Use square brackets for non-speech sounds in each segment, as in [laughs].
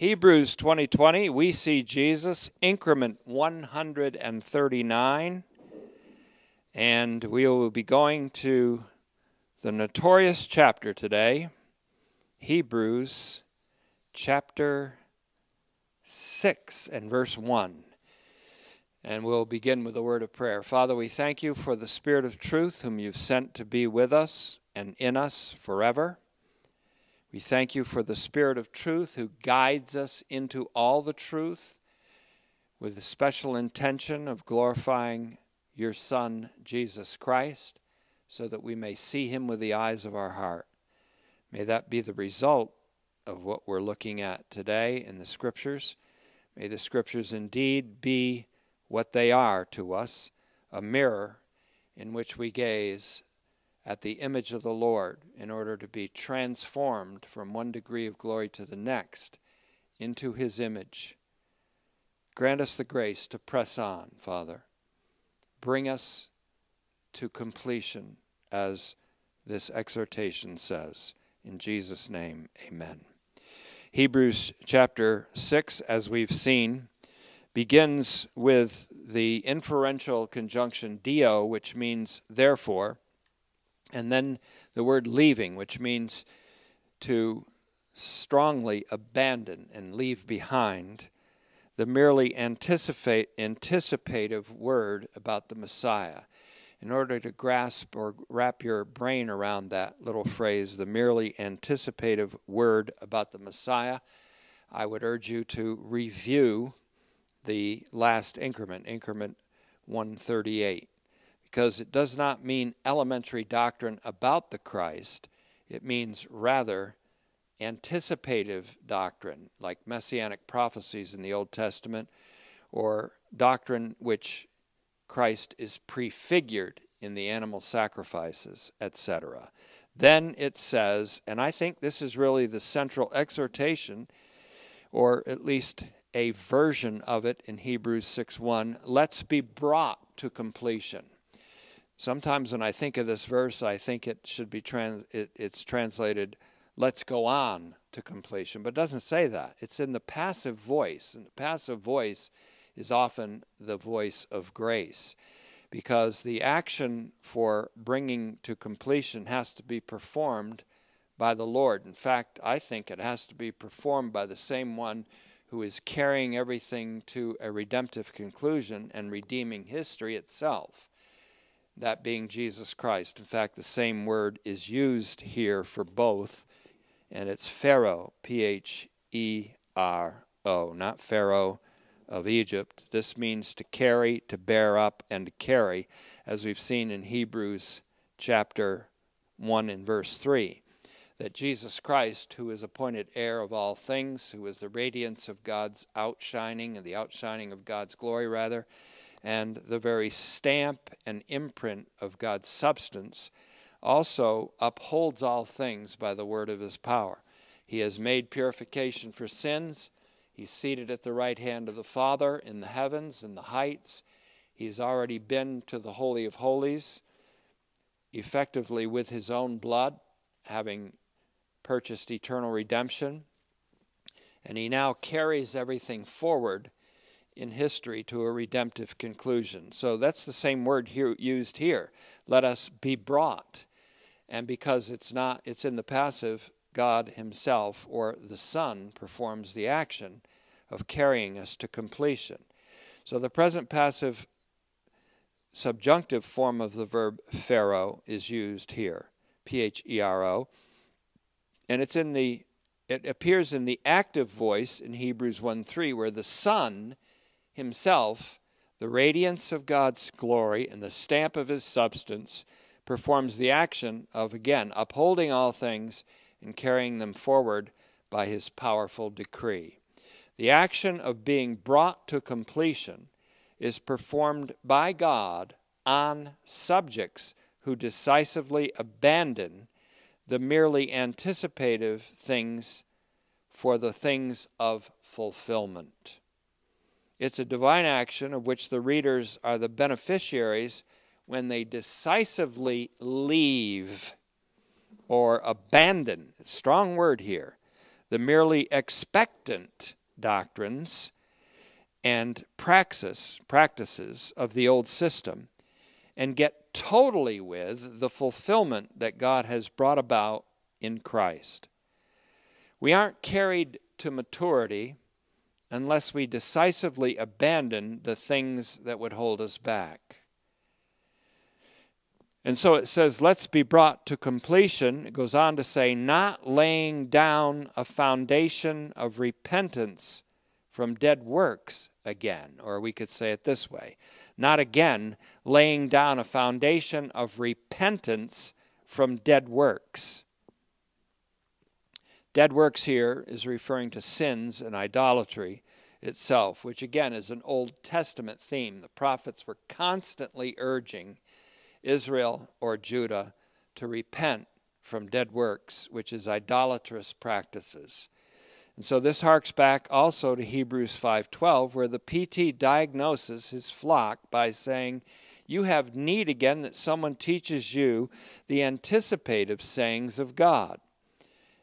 Hebrews 2020, we see Jesus, increment 139. And we will be going to the notorious chapter today, Hebrews chapter 6 and verse 1. And we'll begin with a word of prayer. Father, we thank you for the Spirit of truth, whom you've sent to be with us and in us forever. We thank you for the Spirit of truth who guides us into all the truth with the special intention of glorifying your Son, Jesus Christ, so that we may see him with the eyes of our heart. May that be the result of what we're looking at today in the Scriptures. May the Scriptures indeed be what they are to us a mirror in which we gaze at the image of the Lord in order to be transformed from one degree of glory to the next into his image. Grant us the grace to press on, Father. Bring us to completion, as this exhortation says. In Jesus' name, amen. Hebrews chapter 6, as we've seen, begins with the inferential conjunction dio, which means therefore and then the word leaving, which means to strongly abandon and leave behind the merely anticipate, anticipative word about the Messiah. In order to grasp or wrap your brain around that little phrase, the merely anticipative word about the Messiah, I would urge you to review the last increment, increment 138 because it does not mean elementary doctrine about the Christ, it means rather anticipative doctrine, like messianic prophecies in the Old Testament, or doctrine which Christ is prefigured in the animal sacrifices, etc. Then it says, and I think this is really the central exhortation, or at least a version of it in Hebrews 6:1, let's be brought to completion. Sometimes when I think of this verse, I think it should be trans, it, it's translated, let's go on to completion. But doesn't say that. It's in the passive voice. And the passive voice is often the voice of grace because the action for bringing to completion has to be performed by the Lord. In fact, I think it has to be performed by the same one who is carrying everything to a redemptive conclusion and redeeming history itself that being Jesus Christ. In fact, the same word is used here for both, and it's phero, P H E R O, not Pharaoh of Egypt. This means to carry, to bear up, and to carry, as we've seen in Hebrews chapter 1 and verse 3. That Jesus Christ, who is appointed heir of all things, who is the radiance of God's outshining and the outshining of God's glory, rather, and the very stamp and imprint of God's substance, also upholds all things by the word of his power. He has made purification for sins. He's seated at the right hand of the Father in the heavens, in the heights. He's already been to the Holy of Holies, effectively with his own blood, having purchased eternal redemption. And he now carries everything forward in history to a redemptive conclusion. So that's the same word here used here. Let us be brought. And because it's not it's in the passive, God himself or the Son performs the action of carrying us to completion. So the present passive subjunctive form of the verb phero is used here. P H E R O. And it's in the it appears in the active voice in Hebrews 1 3, where the Son himself, the radiance of God's glory and the stamp of his substance, performs the action of, again, upholding all things and carrying them forward by his powerful decree. The action of being brought to completion is performed by God on subjects who decisively abandon the merely anticipative things for the things of fulfillment. It's a divine action of which the readers are the beneficiaries when they decisively leave or abandon, strong word here, the merely expectant doctrines and praxis, practices of the old system and get totally with the fulfillment that God has brought about in Christ. We aren't carried to maturity unless we decisively abandon the things that would hold us back. And so it says, let's be brought to completion. It goes on to say, not laying down a foundation of repentance from dead works again. Or we could say it this way not again laying down a foundation of repentance from dead works. Dead works here is referring to sins and idolatry itself, which again is an Old Testament theme. The prophets were constantly urging Israel or Judah to repent from dead works, which is idolatrous practices. And so this harks back also to Hebrews 5:12 where the PT diagnoses his flock by saying, "You have need again that someone teaches you the anticipative sayings of God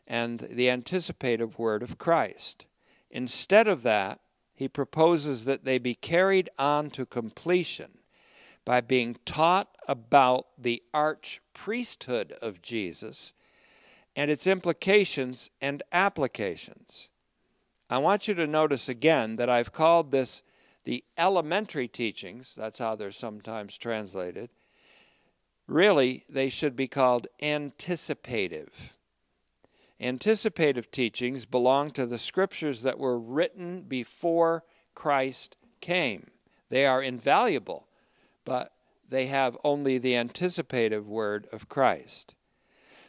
and the anticipative word of Christ." Instead of that, he proposes that they be carried on to completion by being taught about the arch priesthood of Jesus and its implications and applications. I want you to notice again that I've called this the elementary teachings, that's how they're sometimes translated. Really, they should be called anticipative. Anticipative teachings belong to the scriptures that were written before Christ came. They are invaluable, but they have only the anticipative word of Christ.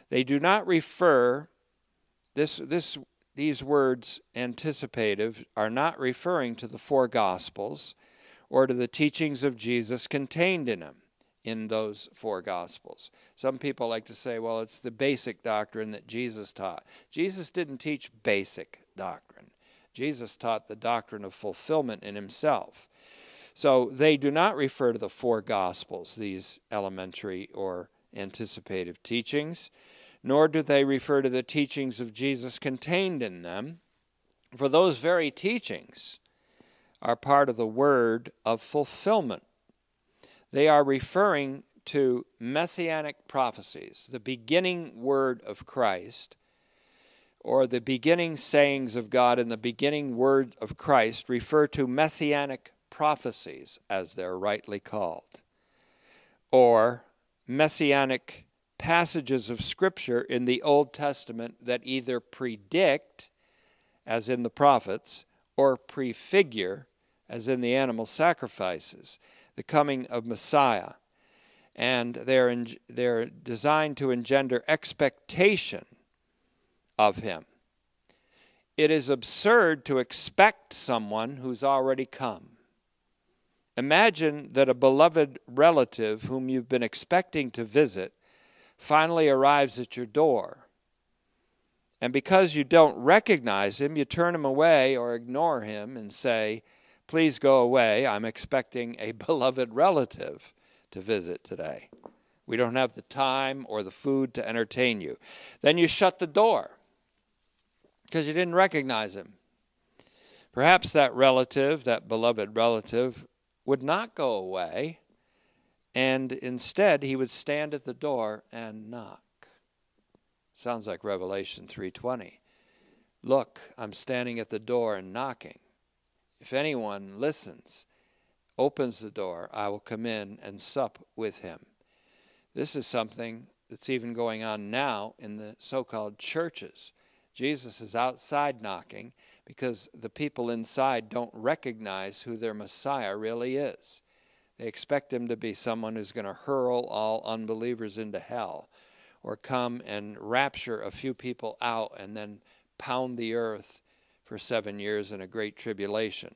They do not refer this this these words anticipative are not referring to the four gospels or to the teachings of Jesus contained in them in those four gospels. Some people like to say, well, it's the basic doctrine that Jesus taught. Jesus didn't teach basic doctrine. Jesus taught the doctrine of fulfillment in himself. So they do not refer to the four gospels, these elementary or anticipative teachings nor do they refer to the teachings of Jesus contained in them, for those very teachings are part of the word of fulfillment. They are referring to messianic prophecies, the beginning word of Christ, or the beginning sayings of God and the beginning word of Christ refer to messianic prophecies, as they're rightly called, or messianic passages of Scripture in the Old Testament that either predict, as in the prophets, or prefigure, as in the animal sacrifices, the coming of Messiah. And they're, in, they're designed to engender expectation of him. It is absurd to expect someone who's already come. Imagine that a beloved relative whom you've been expecting to visit finally arrives at your door. And because you don't recognize him, you turn him away or ignore him and say, Please go away. I'm expecting a [laughs] beloved relative to visit today. We don't have the time or the food to entertain you. Then you shut the door because you didn't recognize him. Perhaps that relative, that beloved relative, would not go away and instead he would stand at the door and knock. Sounds like Revelation 3:20. Look, I'm standing at the door and knocking. If anyone listens, opens the door, I will come in and sup with him. This is something that's even going on now in the so called churches. Jesus is outside knocking because the people inside don't recognize who their Messiah really is. They expect him to be someone who's going to hurl all unbelievers into hell or come and rapture a few people out and then pound the earth for seven years in a great tribulation.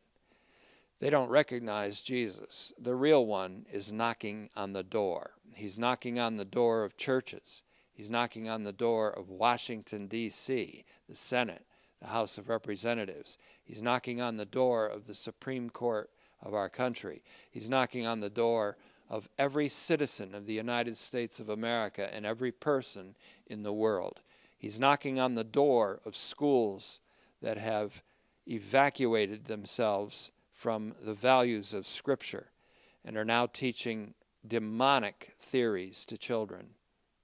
They don't recognize Jesus. The real one is knocking on the door. He's knocking on the door of churches. He's knocking on the door of Washington, D.C., the Senate, the House of Representatives. He's knocking on the door of the Supreme Court of our country. He's knocking on the door of every citizen of the United States of America and every person in the world. He's knocking on the door of schools that have evacuated themselves from the values of Scripture and are now teaching demonic theories to children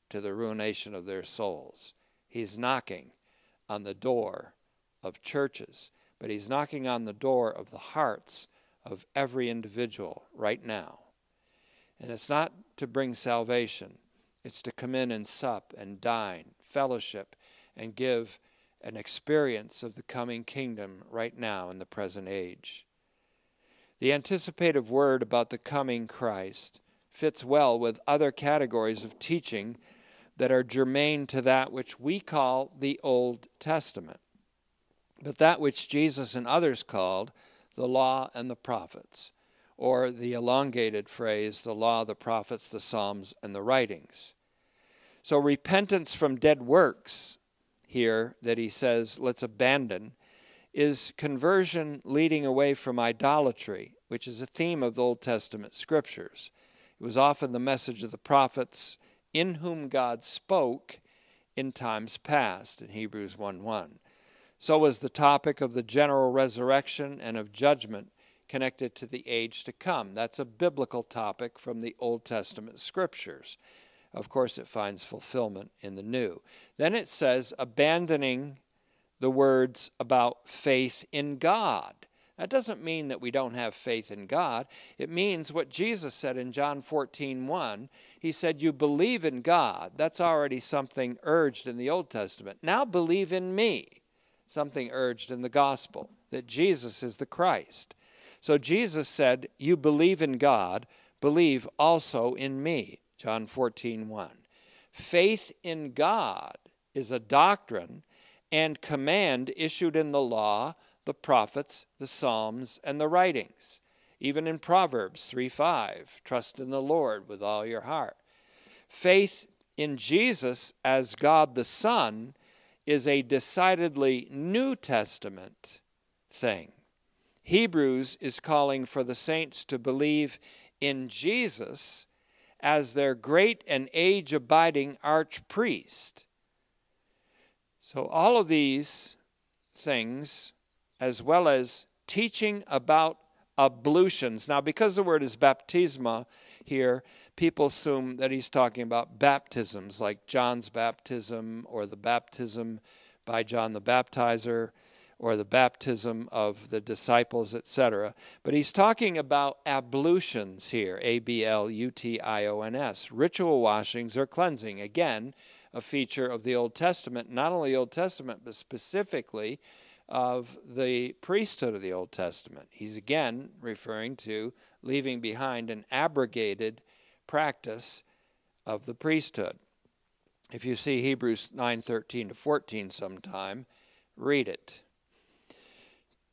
to the ruination of their souls. He's knocking on the door of churches, but he's knocking on the door of the hearts of every individual right now. And it's not to bring salvation, it's to come in and sup and dine, fellowship, and give an experience of the coming kingdom right now in the present age. The anticipative word about the coming Christ fits well with other categories of teaching that are germane to that which we call the Old Testament, but that which Jesus and others called the law and the prophets, or the elongated phrase, the law, the prophets, the Psalms, and the writings. So, repentance from dead works, here that he says, let's abandon, is conversion leading away from idolatry, which is a theme of the Old Testament scriptures. It was often the message of the prophets in whom God spoke in times past in Hebrews 1 1. So was the topic of the general resurrection and of judgment connected to the age to come. That's a biblical topic from the Old Testament scriptures. Of course, it finds fulfillment in the New. Then it says, abandoning the words about faith in God. That doesn't mean that we don't have faith in God. It means what Jesus said in John 14 1. He said, You believe in God. That's already something urged in the Old Testament. Now believe in me. Something urged in the gospel that Jesus is the Christ. So Jesus said, You believe in God, believe also in me. John 14 1. Faith in God is a doctrine and command issued in the law the prophets, the Psalms, and the writings. Even in Proverbs 3 5, trust in the Lord with all your heart. Faith in Jesus as God the Son is a decidedly New Testament thing. Hebrews is calling for the saints to believe in Jesus as their great and age abiding archpriest. So, all of these things as well as teaching about ablutions. Now, because the word is baptisma here, people assume that he's talking about baptisms, like John's baptism or the baptism by John the Baptizer or the baptism of the disciples, etc. But he's talking about ablutions here, A B L U T I O N S, ritual washings or cleansing. Again, a feature of the Old Testament, not only Old Testament, but specifically of the priesthood of the Old Testament. He's again referring to leaving behind an abrogated practice of the priesthood. If you see Hebrews 9:13 to 14 sometime, read it.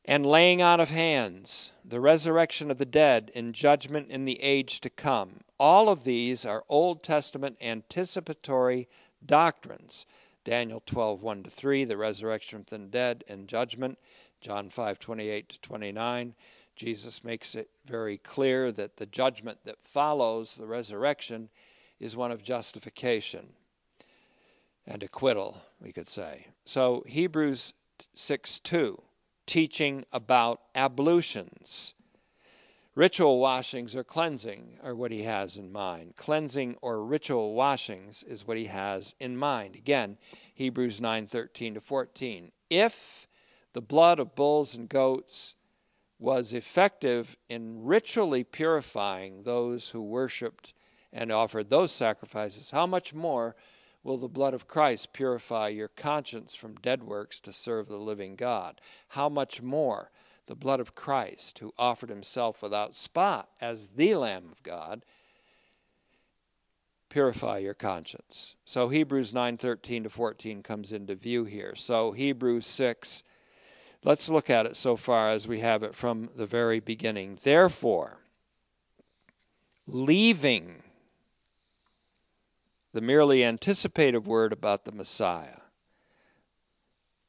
And laying out of hands, the resurrection of the dead, and judgment in the age to come. All of these are Old Testament anticipatory doctrines Daniel 12, 1 to 3, the resurrection from the dead and judgment. John 5, 28 to 29. Jesus makes it very clear that the judgment that follows the resurrection is one of justification and acquittal, we could say. So, Hebrews 6 2, teaching about ablutions. Ritual washings or cleansing are what he has in mind. Cleansing or ritual washings is what he has in mind. Again, Hebrews 9:13 to 14. If the blood of bulls and goats was effective in ritually purifying those who worshiped and offered those sacrifices, how much more will the blood of Christ purify your conscience from dead works to serve the living God? How much more the blood of Christ, who offered himself without spot as the Lamb of God, purify your conscience. So Hebrews 9:13 to 14 comes into view here. So Hebrews 6 Let's look at it so far as we have it from the very beginning. Therefore, leaving the merely anticipative word about the Messiah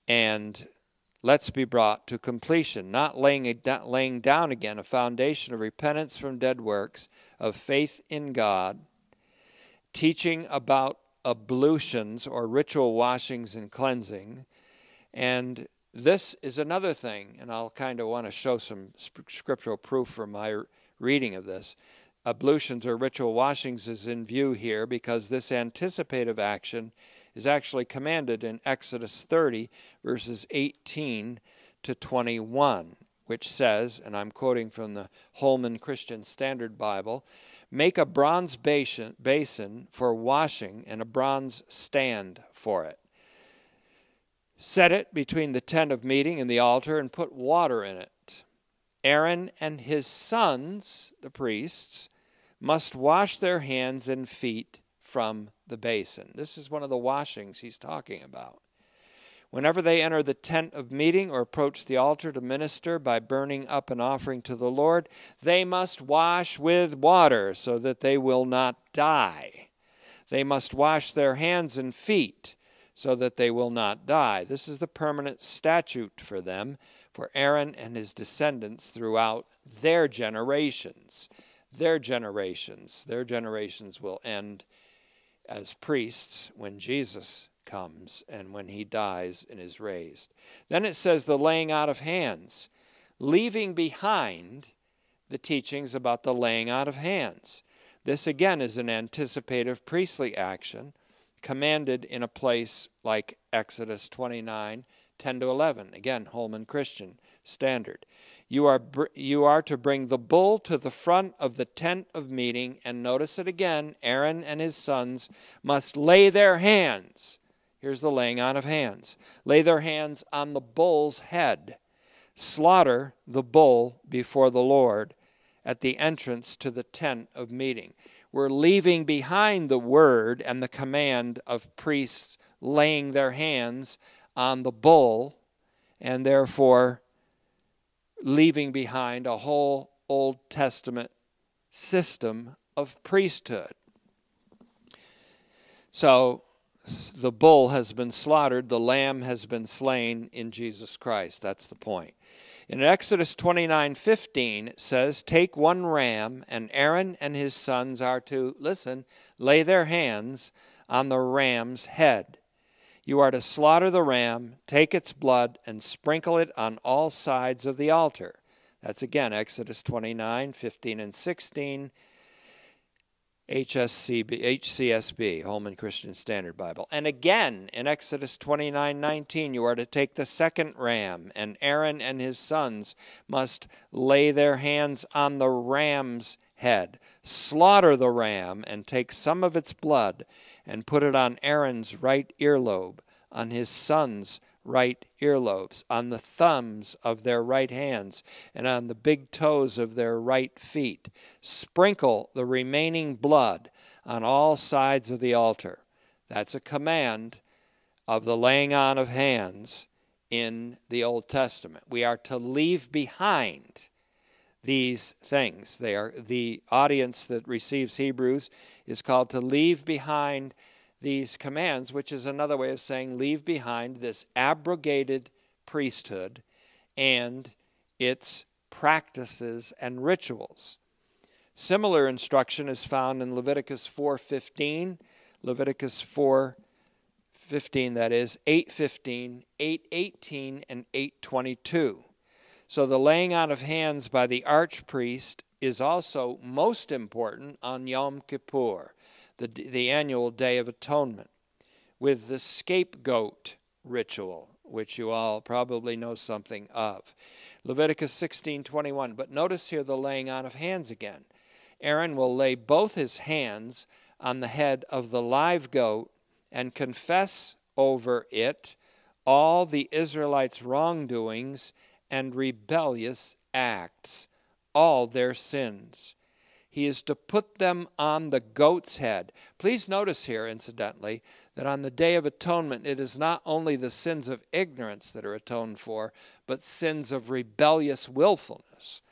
and let's be brought to completion, not laying, a, laying down again a foundation of repentance from dead works, of faith in God, teaching about ablutions or ritual washings and cleansing, and this is another thing, and I'll kind of want to show some scriptural proof for my reading of this. Ablutions or ritual washings is in view here because this anticipative action is actually commanded in Exodus 30, verses 18 to 21, which says, and I'm quoting from the Holman Christian Standard Bible make a bronze basin, basin for washing and a bronze stand for it. Set it between the tent of meeting and the altar and put water in it. Aaron and his sons, the priests, must wash their hands and feet from the basin. This is one of the washings he's talking about. Whenever they enter the tent of meeting or approach the altar to minister by burning up an offering to the Lord, they must wash with water so that they will not die. They must wash their hands and feet so that they will not die. This is the permanent statute for them, for Aaron and his descendants throughout their generations. Their generations. Their generations will end as priests when Jesus comes and when he dies and is raised. Then it says the laying out of hands, leaving behind the teachings about the laying out of hands. This again is an anticipative priestly action commanded in a place like Exodus 29 10 to 11. Again, Holman Christian Standard. You are, you are to bring the bull to the front of the tent of meeting, and notice it again Aaron and his sons must lay their hands. Here's the laying on of hands lay their hands on the bull's head, slaughter the bull before the Lord at the entrance to the tent of meeting we're leaving behind the word and the command of priests laying their hands on the bull, and therefore leaving behind a whole Old Testament system of priesthood. So the bull has been slaughtered, the lamb has been slain in Jesus Christ. That's the point. In Exodus 29:15 it says, "Take one ram, and Aaron and his sons are to listen, lay their hands on the ram's head. You are to slaughter the ram, take its blood, and sprinkle it on all sides of the altar." That's again Exodus 29:15 and 16 HSCB, HCSB, Holman Christian Standard Bible. And again, in Exodus 29 19, you are to take the second ram, and Aaron and his sons must lay their hands on the ram's head, slaughter the ram, and take some of its blood, and put it on Aaron's right earlobe, on his son's right earlobes, on the thumbs of their right hands, and on the big toes of their right feet. Sprinkle the remaining blood on all sides of the altar. That's a command of the laying on of hands in the Old Testament. We are to leave behind these things. They are the audience that receives Hebrews is called to leave behind these commands, which is another way of saying leave behind this abrogated priesthood and its practices and rituals. Similar instruction is found in Leviticus 4:15, Leviticus 4:15 that is, 8:15, 8:18 and 8:22. So the laying on of hands by the archpriest is also most important on Yom Kippur the, the annual Day of Atonement, with the scapegoat ritual, which you all probably know something of. Leviticus 16:21. But notice here the laying on of hands again. Aaron will lay both his hands on the head of the live goat and confess over it all the Israelites' wrongdoings and rebellious acts, all their sins. He is to put them on the goat's head. Please notice here, incidentally, that on the Day of Atonement, it is not only the sins of ignorance that are atoned for, but sins of rebellious willfulness.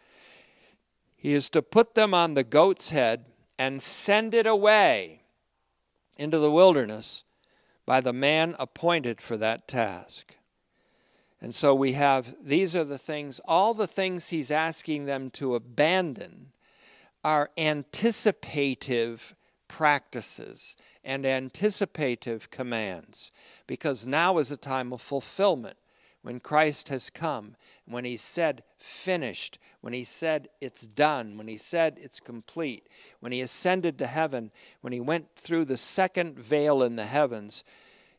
He is to put them on the goat's head and send it away into the wilderness by the man appointed for that task. And so we have these are the things, all the things he's asking them to abandon are anticipative practices and anticipative commands. Because now is a time of fulfillment when Christ has come, when he said finished, when he said it's done, when he said it's complete, when he ascended to heaven, when he went through the second veil in the heavens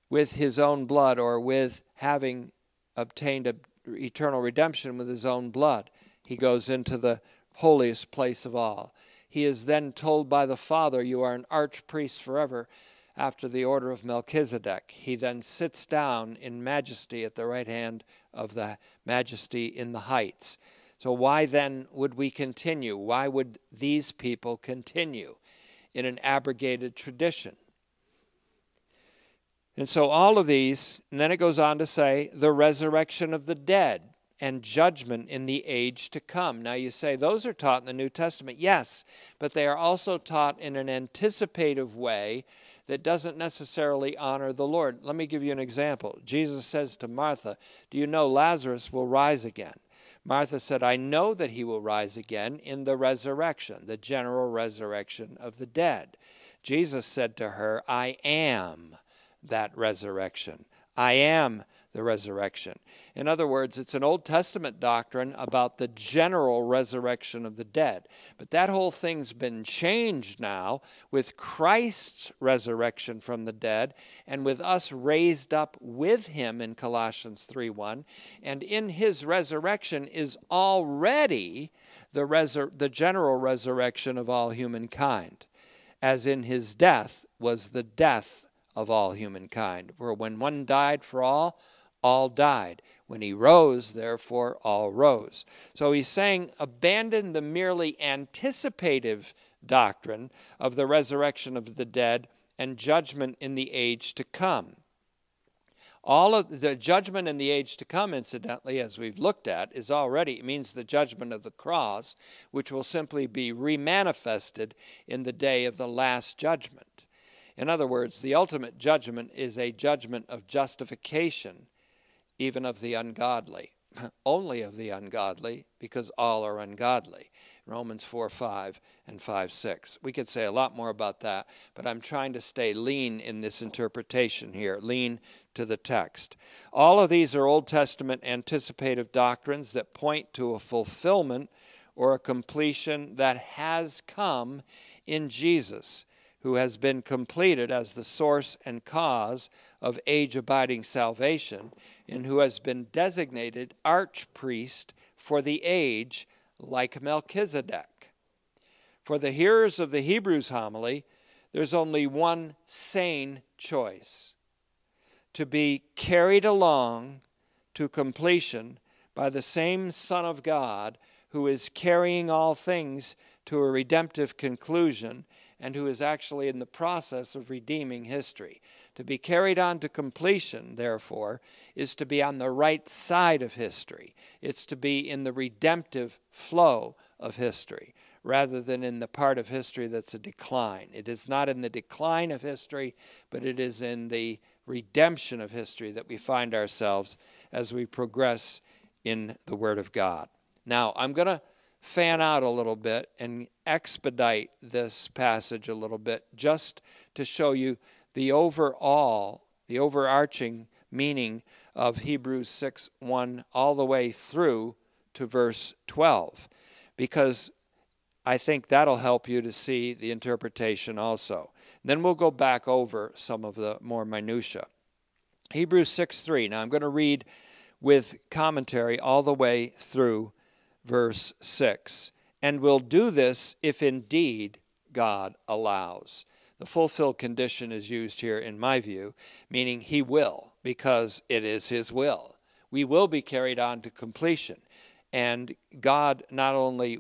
with his own blood or with having obtained a, eternal redemption with his own blood, he goes into the holiest place of all. He is then told by the Father, You are an archpriest forever after the order of Melchizedek. He then sits down in majesty at the right hand of the majesty in the heights. So, why then would we continue? Why would these people continue in an abrogated tradition? And so, all of these, and then it goes on to say, the resurrection of the dead and judgment in the age to come. Now, you say those are taught in the New Testament. Yes, but they are also taught in an anticipative way that doesn't necessarily honor the Lord. Let me give you an example. Jesus says to Martha, Do you know Lazarus will rise again? Martha said, I know that he will rise again in the resurrection, the general resurrection of the dead. Jesus said to her, I am that resurrection. I am the resurrection. In other words, it's an Old Testament doctrine about the general resurrection of the dead. But that whole thing's been changed now with Christ's resurrection from the dead and with us raised up with him in Colossians 3:1. And in his resurrection is already the, the general resurrection of all humankind, as in his death was the death of all humankind. For when one died for all, all died. When he rose, therefore, all rose. So he's saying abandon the merely anticipative doctrine of the resurrection of the dead and judgment in the age to come. All of the judgment in the age to come, incidentally, as we've looked at, is already, it means the judgment of the cross, which will simply be remanifested in the day of the last judgment. In other words, the ultimate judgment is a judgment of justification even of the ungodly. [laughs] Only of the ungodly, because all are ungodly. Romans 4 5 and 5 6. We could say a lot more about that, but I'm trying to stay lean in this interpretation here, lean to the text. All of these are Old Testament anticipative doctrines that point to a fulfillment or a completion that has come in Jesus who has been completed as the source and cause of age abiding salvation, and who has been designated archpriest for the age like Melchizedek. For the hearers of the Hebrews homily, there's only one sane choice to be carried along to completion by the same Son of God who is carrying all things to a redemptive conclusion and who is actually in the process of redeeming history. To be carried on to completion, therefore, is to be on the right side of history. It's to be in the redemptive flow of history rather than in the part of history that's a decline. It is not in the decline of history, but it is in the redemption of history that we find ourselves as we progress in the Word of God. Now, I'm going to fan out a little bit and expedite this passage a little bit just to show you the overall, the overarching meaning of Hebrews 6 1 all the way through to verse 12, because I think that'll help you to see the interpretation also. Then we'll go back over some of the more minutiae. Hebrews 6 3. Now I'm going to read with commentary all the way through verse 6. And will do this if indeed God allows. The fulfilled condition is used here, in my view, meaning He will, because it is His will. We will be carried on to completion. And God, not only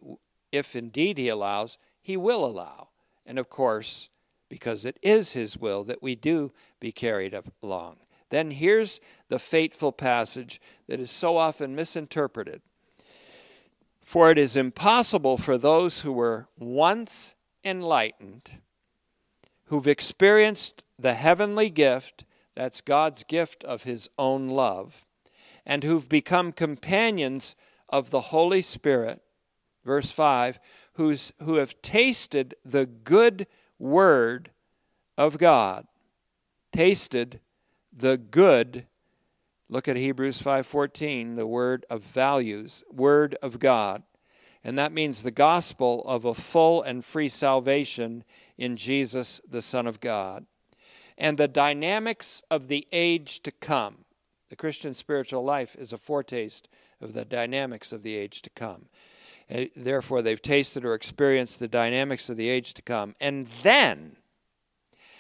if indeed He allows, He will allow. And of course, because it is His will that we do be carried along. Then here's the fateful passage that is so often misinterpreted for it is impossible for those who were once enlightened, who've experienced the heavenly gift, that's God's gift of His own love, and who've become companions of the Holy Spirit, verse 5, who's, who have tasted the good word of God, tasted the good Look at Hebrews 5:14, the word of values, word of God. And that means the gospel of a full and free salvation in Jesus the Son of God. And the dynamics of the age to come. The Christian spiritual life is a foretaste of the dynamics of the age to come. And therefore, they've tasted or experienced the dynamics of the age to come. And then,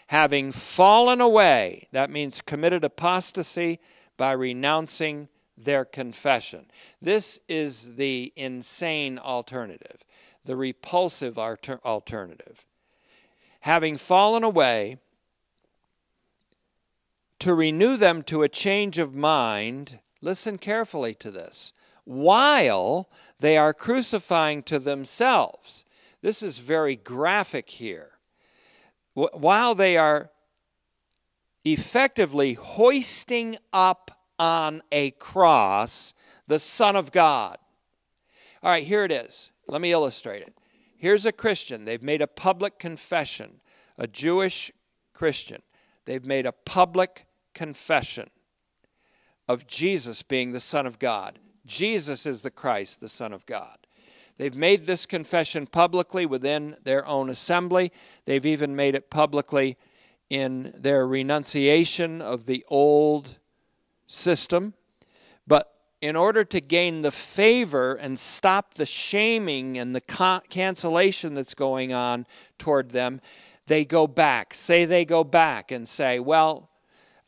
having fallen away, that means committed apostasy by renouncing their confession. This is the insane alternative, the repulsive alter- alternative. Having fallen away, to renew them to a change of mind, listen carefully to this, while they are crucifying to themselves. This is very graphic here. While they are effectively hoisting up on a cross the Son of God. All right, here it is. Let me illustrate it. Here's a Christian. They've made a public confession, a Jewish Christian. They've made a public confession of Jesus being the Son of God. Jesus is the Christ, the Son of God. They've made this confession publicly within their own assembly. They've even made it publicly in their renunciation of the old system. But in order to gain the favor and stop the shaming and the cancellation that's going on toward them, they go back. Say they go back and say, Well,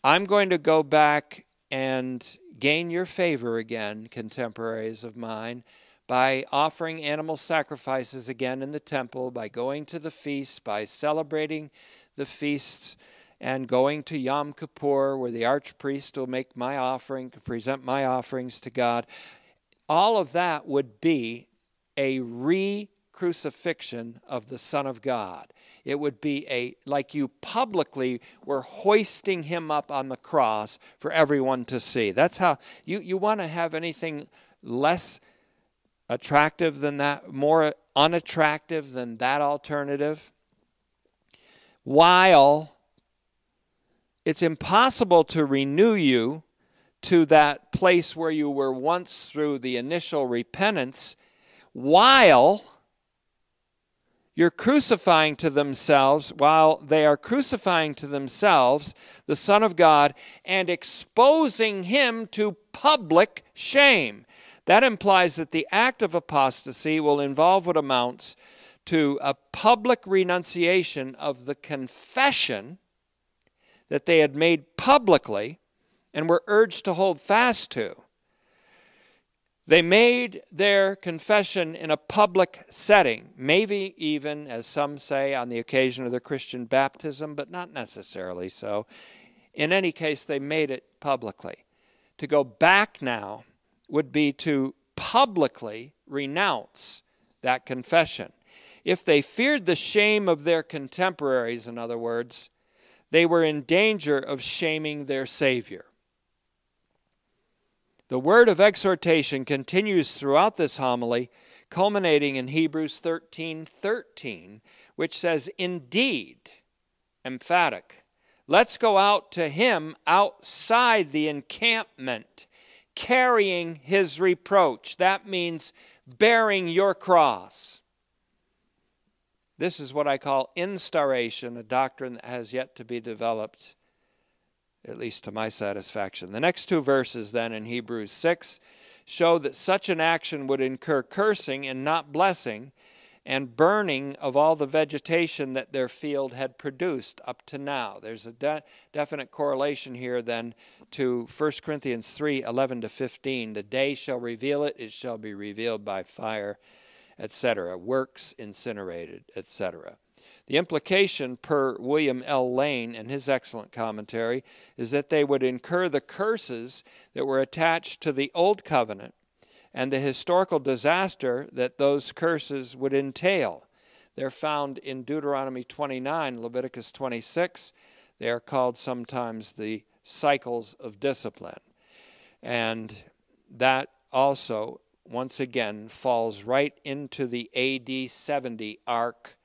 I'm going to go back and gain your favor again, contemporaries of mine, by offering animal sacrifices again in the temple, by going to the feasts, by celebrating the feasts and going to Yom Kippur, where the archpriest will make my offering, present my offerings to God. All of that would be a re crucifixion of the Son of God. It would be a, like you publicly were hoisting him up on the cross for everyone to see. That's how, you, you want to have anything less attractive than that, more unattractive than that alternative? While it's impossible to renew you to that place where you were once through the initial repentance while you're crucifying to themselves, while they are crucifying to themselves the Son of God and exposing him to public shame. That implies that the act of apostasy will involve what amounts to a public renunciation of the confession that they had made publicly and were urged to hold fast to. They made their confession in a public setting, maybe even, as some say, on the occasion of their Christian baptism, but not necessarily so. In any case, they made it publicly. To go back now would be to publicly renounce that confession. If they feared the shame of their contemporaries, in other words, they were in danger of shaming their Savior. The word of exhortation continues throughout this homily, culminating in Hebrews 13 13, which says, Indeed, emphatic, let's go out to him outside the encampment, carrying his reproach. That means bearing your cross. This is what I call instauration, a doctrine that has yet to be developed, at least to my satisfaction. The next two verses, then, in Hebrews 6, show that such an action would incur cursing and not blessing, and burning of all the vegetation that their field had produced up to now. There's a de- definite correlation here then to 1 Corinthians 3 11 to 15. The day shall reveal it, it shall be revealed by fire etc., works incinerated, etc. The implication, per William L. Lane and his excellent commentary, is that they would incur the curses that were attached to the Old Covenant and the historical disaster that those curses would entail. They're found in Deuteronomy 29, Leviticus 26. They are called sometimes the cycles of discipline. And that also once again falls right into the AD 70 arc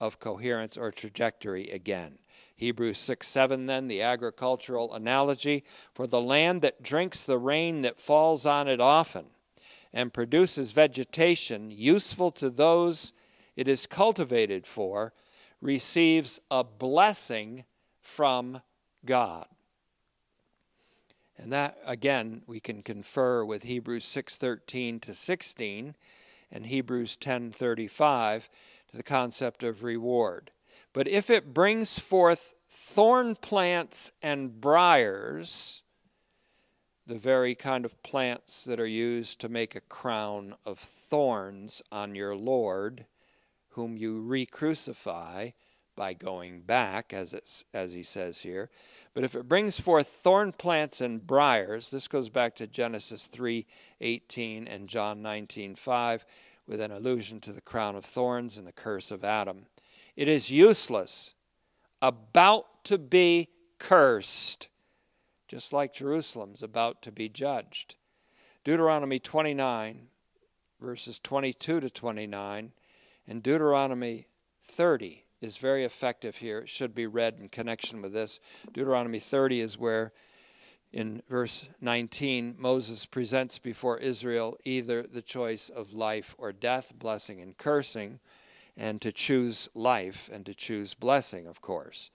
of coherence or trajectory again. Hebrews 6 7, then, the agricultural analogy for the land that drinks the rain that falls on it often and produces vegetation useful to those it is cultivated for receives a blessing from God. And that again we can confer with Hebrews 6:13 to 16 and Hebrews 10:35 to the concept of reward. But if it brings forth thorn plants and briars, the very kind of plants that are used to make a crown of thorns on your Lord, whom you re crucify by going back, as, it's, as he says here. But if it brings forth thorn plants and briars, this goes back to Genesis 3:18 and John 19:5 with an allusion to the crown of thorns and the curse of Adam. It is useless, about to be cursed, just like Jerusalem's about to be judged. Deuteronomy 29, verses 22 to 29, and Deuteronomy 30 is very effective here. It should be read in connection with this. Deuteronomy 30 is where, in verse 19, Moses presents before Israel either the choice of life or death, blessing and cursing, and to choose life and to choose blessing, of course.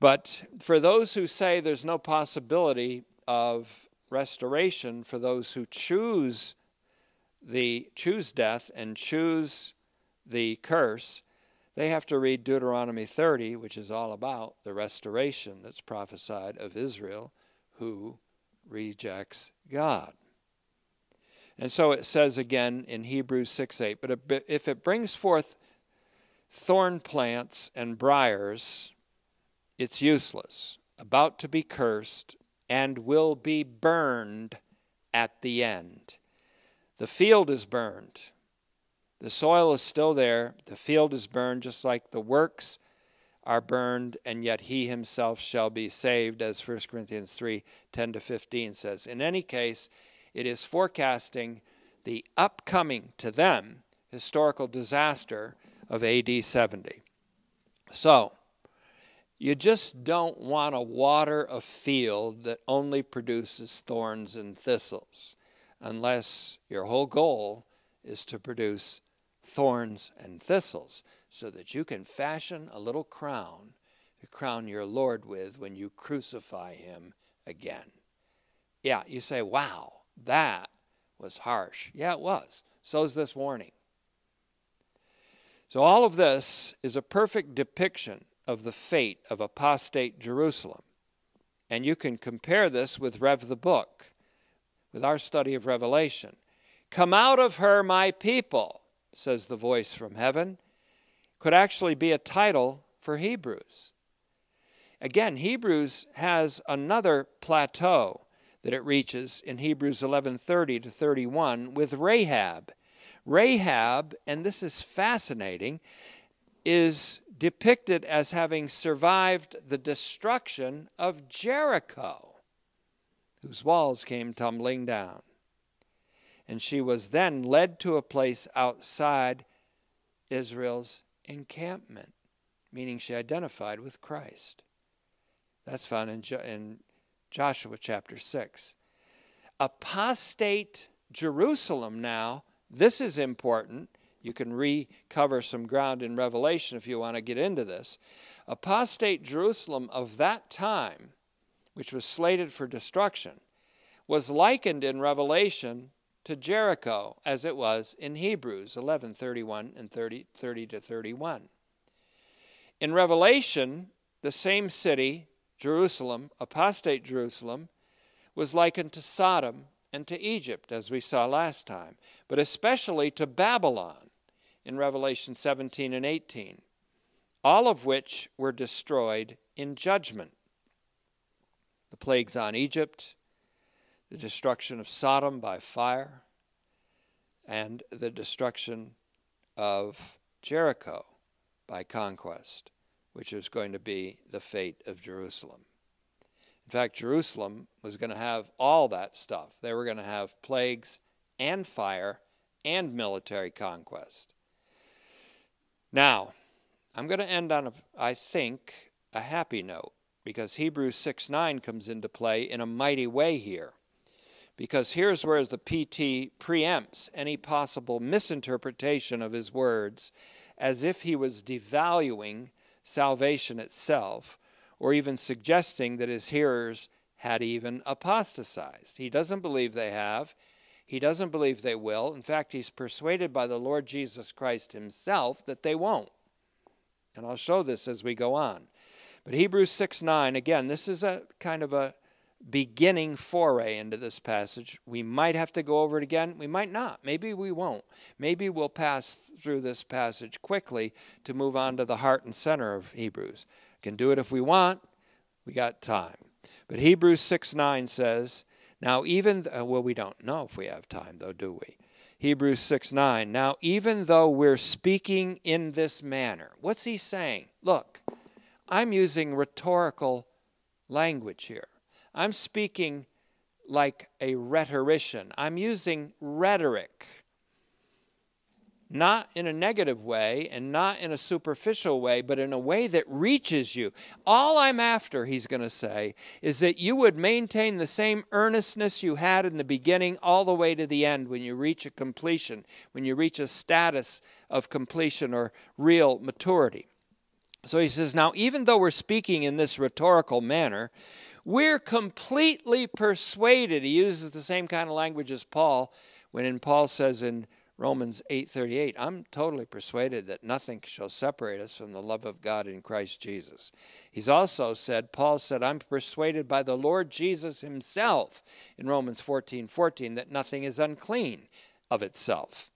But for those who say there's no possibility of restoration for those who choose the choose death and choose the curse, they have to read Deuteronomy 30, which is all about the restoration that's prophesied of Israel who rejects God. And so it says again in Hebrews 6 8, but if it brings forth thorn plants and briars, it's useless, about to be cursed, and will be burned at the end. The field is burned, the soil is still there. The field is burned, just like the works are burned, and yet he himself shall be saved, as 1 Corinthians 3 10 to 15 says. In any case, it is forecasting the upcoming to them historical disaster of AD 70. So, you just don't want to water a field that only produces thorns and thistles, unless your whole goal is to produce thorns and thistles, so that you can fashion a little crown to crown your Lord with when you crucify him again. Yeah, you say, wow, that was harsh. Yeah, it was. So is this warning. So, all of this is a perfect depiction of the fate of apostate Jerusalem. And you can compare this with Rev the book, with our study of Revelation. Come out of her, my people says the voice from heaven, could actually be a title for Hebrews. Again, Hebrews has another plateau that it reaches in Hebrews 11:30 to 31 with Rahab. Rahab, and this is fascinating, is depicted as having survived the destruction of Jericho, whose walls came tumbling down and she was then led to a place outside Israel's encampment, meaning she identified with Christ. That's found in, jo- in Joshua chapter 6. Apostate Jerusalem now, this is important. You can recover some ground in Revelation if you want to get into this. Apostate Jerusalem of that time, which was slated for destruction, was likened in Revelation to Jericho as it was in Hebrews 11 31 and 30, 30 to 31. In Revelation, the same city, Jerusalem, apostate Jerusalem, was likened to Sodom and to Egypt, as we saw last time, but especially to Babylon in Revelation 17 and 18, all of which were destroyed in judgment. The plagues on Egypt, the destruction of Sodom by fire, and the destruction of Jericho by conquest, which was going to be the fate of Jerusalem. In fact, Jerusalem was going to have all that stuff. They were going to have plagues and fire and military conquest. Now, I'm going to end on, a, I think, a happy note because Hebrews 6 9 comes into play in a mighty way here. Because here's where the PT preempts any possible misinterpretation of his words as if he was devaluing salvation itself or even suggesting that his hearers had even apostatized. He doesn't believe they have. He doesn't believe they will. In fact, he's persuaded by the Lord Jesus Christ himself that they won't. And I'll show this as we go on. But Hebrews 6 9, again, this is a kind of a beginning foray into this passage. We might have to go over it again. We might not. Maybe we won't. Maybe we'll pass through this passage quickly to move on to the heart and center of Hebrews. Can do it if we want. We got time. But Hebrews 6 9 says, Now even, th- uh, well, we don't know if we have time, though, do we? Hebrews 6 9. Now, even though we're speaking in this manner, what's he saying? Look, I'm using rhetorical language here. I'm speaking like a rhetorician. I'm using rhetoric, not in a negative way and not in a superficial way, but in a way that reaches you. All I'm after, he's going to say, is that you would maintain the same earnestness you had in the beginning all the way to the end when you reach a completion, when you reach a status of completion or real maturity. So he says, Now, even though we're speaking in this rhetorical manner, we're completely persuaded. He uses the same kind of language as Paul when in Paul says in Romans 8:38, I'm totally persuaded that nothing shall separate us from the love of God in Christ Jesus. He's also said, Paul said, I'm persuaded by the Lord Jesus himself in Romans 14:14 14, that nothing is unclean of itself.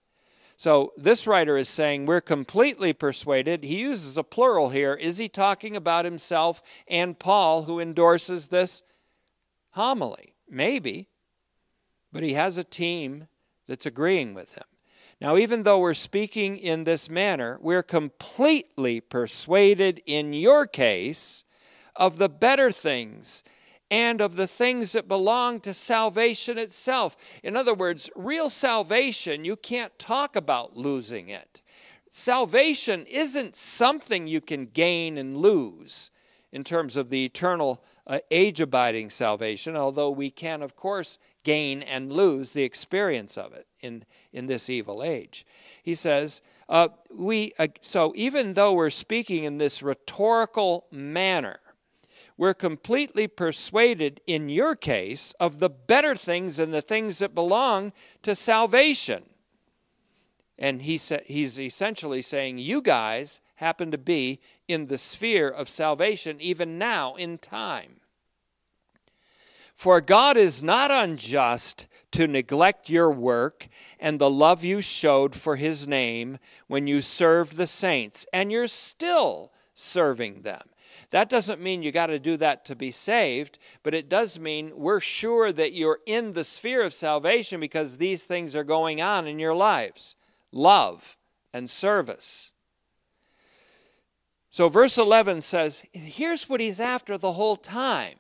So this writer is saying we're completely persuaded. He uses a plural here. Is he talking about himself and Paul, who endorses this homily? Maybe. But he has a team that's agreeing with him. Now, even though we're speaking in this manner, we're completely persuaded in your case of the better things and of the things that belong to salvation itself. In other words, real salvation, you can't talk about losing it. Salvation isn't something you can gain and lose in terms of the eternal uh, age abiding salvation, although we can, of course, gain and lose the experience of it in, in this evil age. He says, uh, we, uh, so even though we're speaking in this rhetorical manner, we're completely persuaded, in your case, of the better things and the things that belong to salvation. And he sa- he's essentially saying, You guys happen to be in the sphere of salvation even now in time. For God is not unjust to neglect your work and the love you showed for his name when you served the saints, and you're still serving them. That doesn't mean you got to do that to be saved, but it does mean we're sure that you're in the sphere of salvation because these things are going on in your lives love and service. So, verse 11 says, here's what he's after the whole time.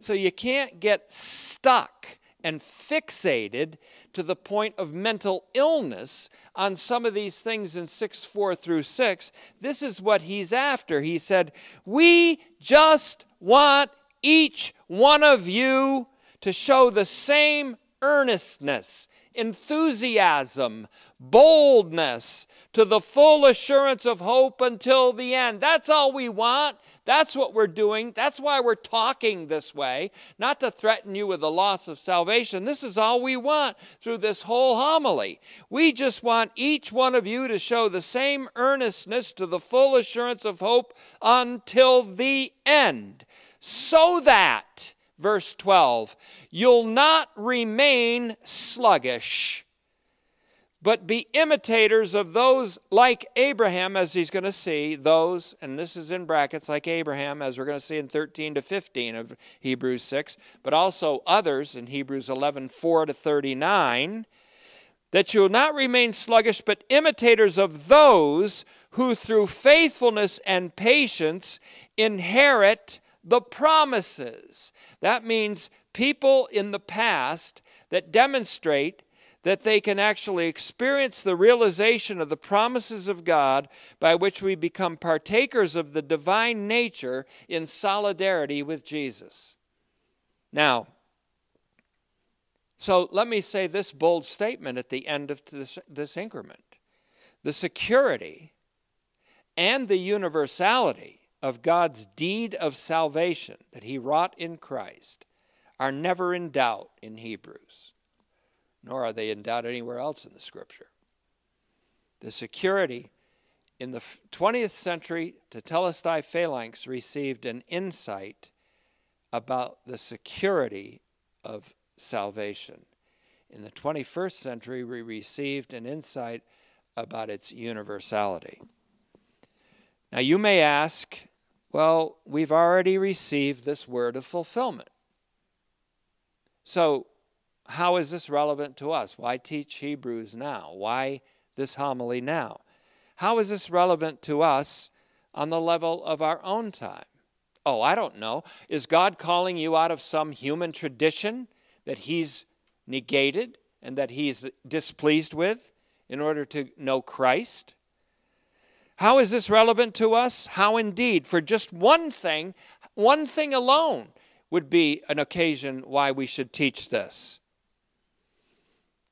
So, you can't get stuck and fixated to the point of mental illness on some of these things in 6 4 through 6. This is what he's after. He said, We just want each one of you to show the same earnestness, enthusiasm, boldness to the full assurance of hope until the end. That's all we want. That's what we're doing. That's why we're talking this way, not to threaten you with the loss of salvation. This is all we want through this whole homily. We just want each one of you to show the same earnestness to the full assurance of hope until the end, so that verse 12, you'll not remain sluggish, but be imitators of those like Abraham, as he's going to see, those, and this is in brackets, like Abraham, as we're going to see in 13 to 15 of Hebrews 6, but also others in Hebrews 11, 4 to 39 that you will not remain sluggish, but imitators of those who through faithfulness and patience inherit the promises. That means people in the past that demonstrate that they can actually experience the realization of the promises of God by which we become partakers of the divine nature in solidarity with Jesus. Now, so let me say this bold statement at the end of this, this increment. The security and the universality of God's deed of salvation that he wrought in Christ are never in doubt in Hebrews, nor are they in doubt anywhere else in the scripture. The security in the 20th century, Tetelestai Phalanx received an insight about the security of salvation. In the 21st century, we received an insight about its universality. Now, you may ask, well, we've already received this word of fulfillment. So, how is this relevant to us? Why teach Hebrews now? Why this homily now? How is this relevant to us on the level of our own time? Oh, I don't know. Is God calling you out of some human tradition that He's negated and that He's displeased with in order to know Christ? How is this relevant to us? How indeed, for just one thing, one thing alone would be an occasion why we should teach this.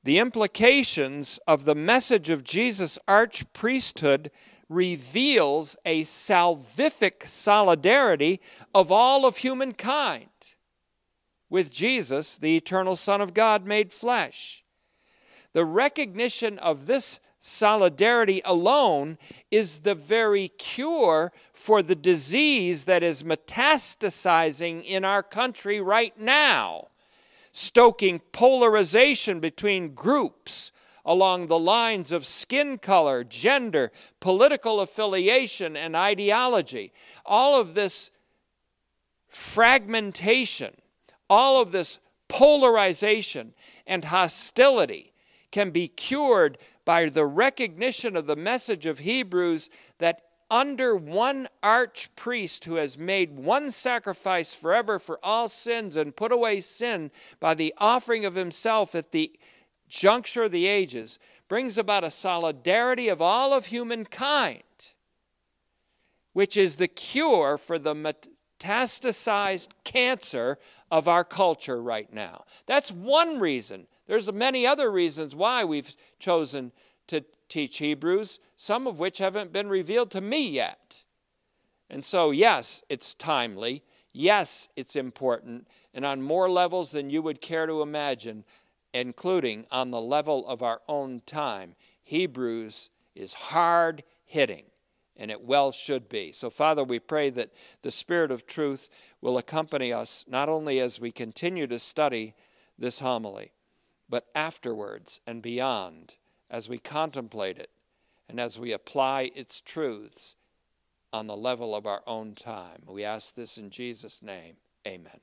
The implications of the message of Jesus' arch priesthood reveals a salvific solidarity of all of humankind with Jesus, the eternal Son of God made flesh. The recognition of this solidarity alone is the very cure for the disease that is metastasizing in our country right now, stoking polarization between groups along the lines of skin color, gender, political affiliation, and ideology. All of this fragmentation, all of this polarization and hostility can be cured by the recognition of the message of Hebrews that under one archpriest who has made one sacrifice forever for all sins and put away sin by the offering of himself at the juncture of the ages, brings about a solidarity of all of humankind, which is the cure for the metastasized cancer of our culture right now. That's one reason there's many other reasons why we've chosen to teach Hebrews, some of which haven't been revealed to me yet. And so, yes, it's timely. Yes, it's important. And on more levels than you would care to imagine, including on the level of our own time, Hebrews is hard hitting, and it well should be. So, Father, we pray that the Spirit of truth will accompany us not only as we continue to study this homily, but afterwards and beyond as we contemplate it and as we apply its truths on the level of our own time. We ask this in Jesus' name. Amen.